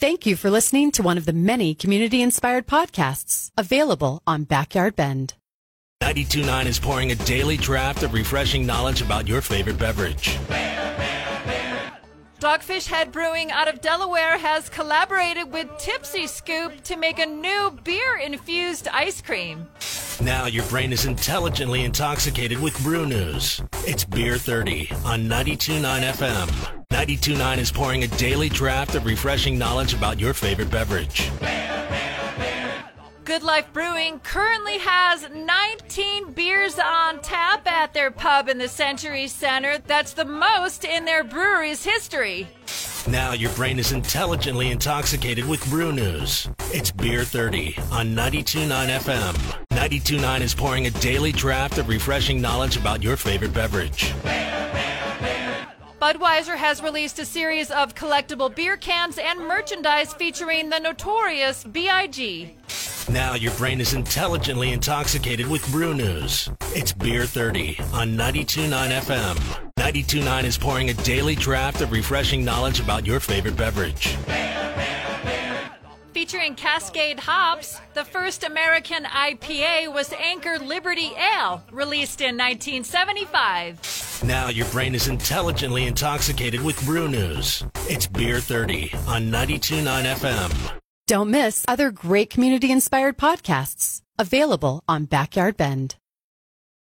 Thank you for listening to one of the many community inspired podcasts available on Backyard Bend. 929 is pouring a daily draft of refreshing knowledge about your favorite beverage. Dogfish Head Brewing out of Delaware has collaborated with Tipsy Scoop to make a new beer infused ice cream. Now your brain is intelligently intoxicated with brew news. It's Beer 30 on 929 FM. 929 is pouring a daily draft of refreshing knowledge about your favorite beverage. Good Life Brewing currently has 19 beers on tap at their pub in the Century Center. That's the most in their brewery's history. Now your brain is intelligently intoxicated with brew news. It's Beer 30 on 929 FM. 929 is pouring a daily draft of refreshing knowledge about your favorite beverage. Budweiser has released a series of collectible beer cans and merchandise featuring the notorious B.I.G. Now your brain is intelligently intoxicated with brew news. It's Beer 30 on 929 FM. 929 is pouring a daily draft of refreshing knowledge about your favorite beverage. Featuring Cascade hops, the first American IPA was Anchor Liberty Ale, released in 1975. Now your brain is intelligently intoxicated with brew news. It's Beer 30 on 929 FM. Don't miss other great community inspired podcasts available on Backyard Bend.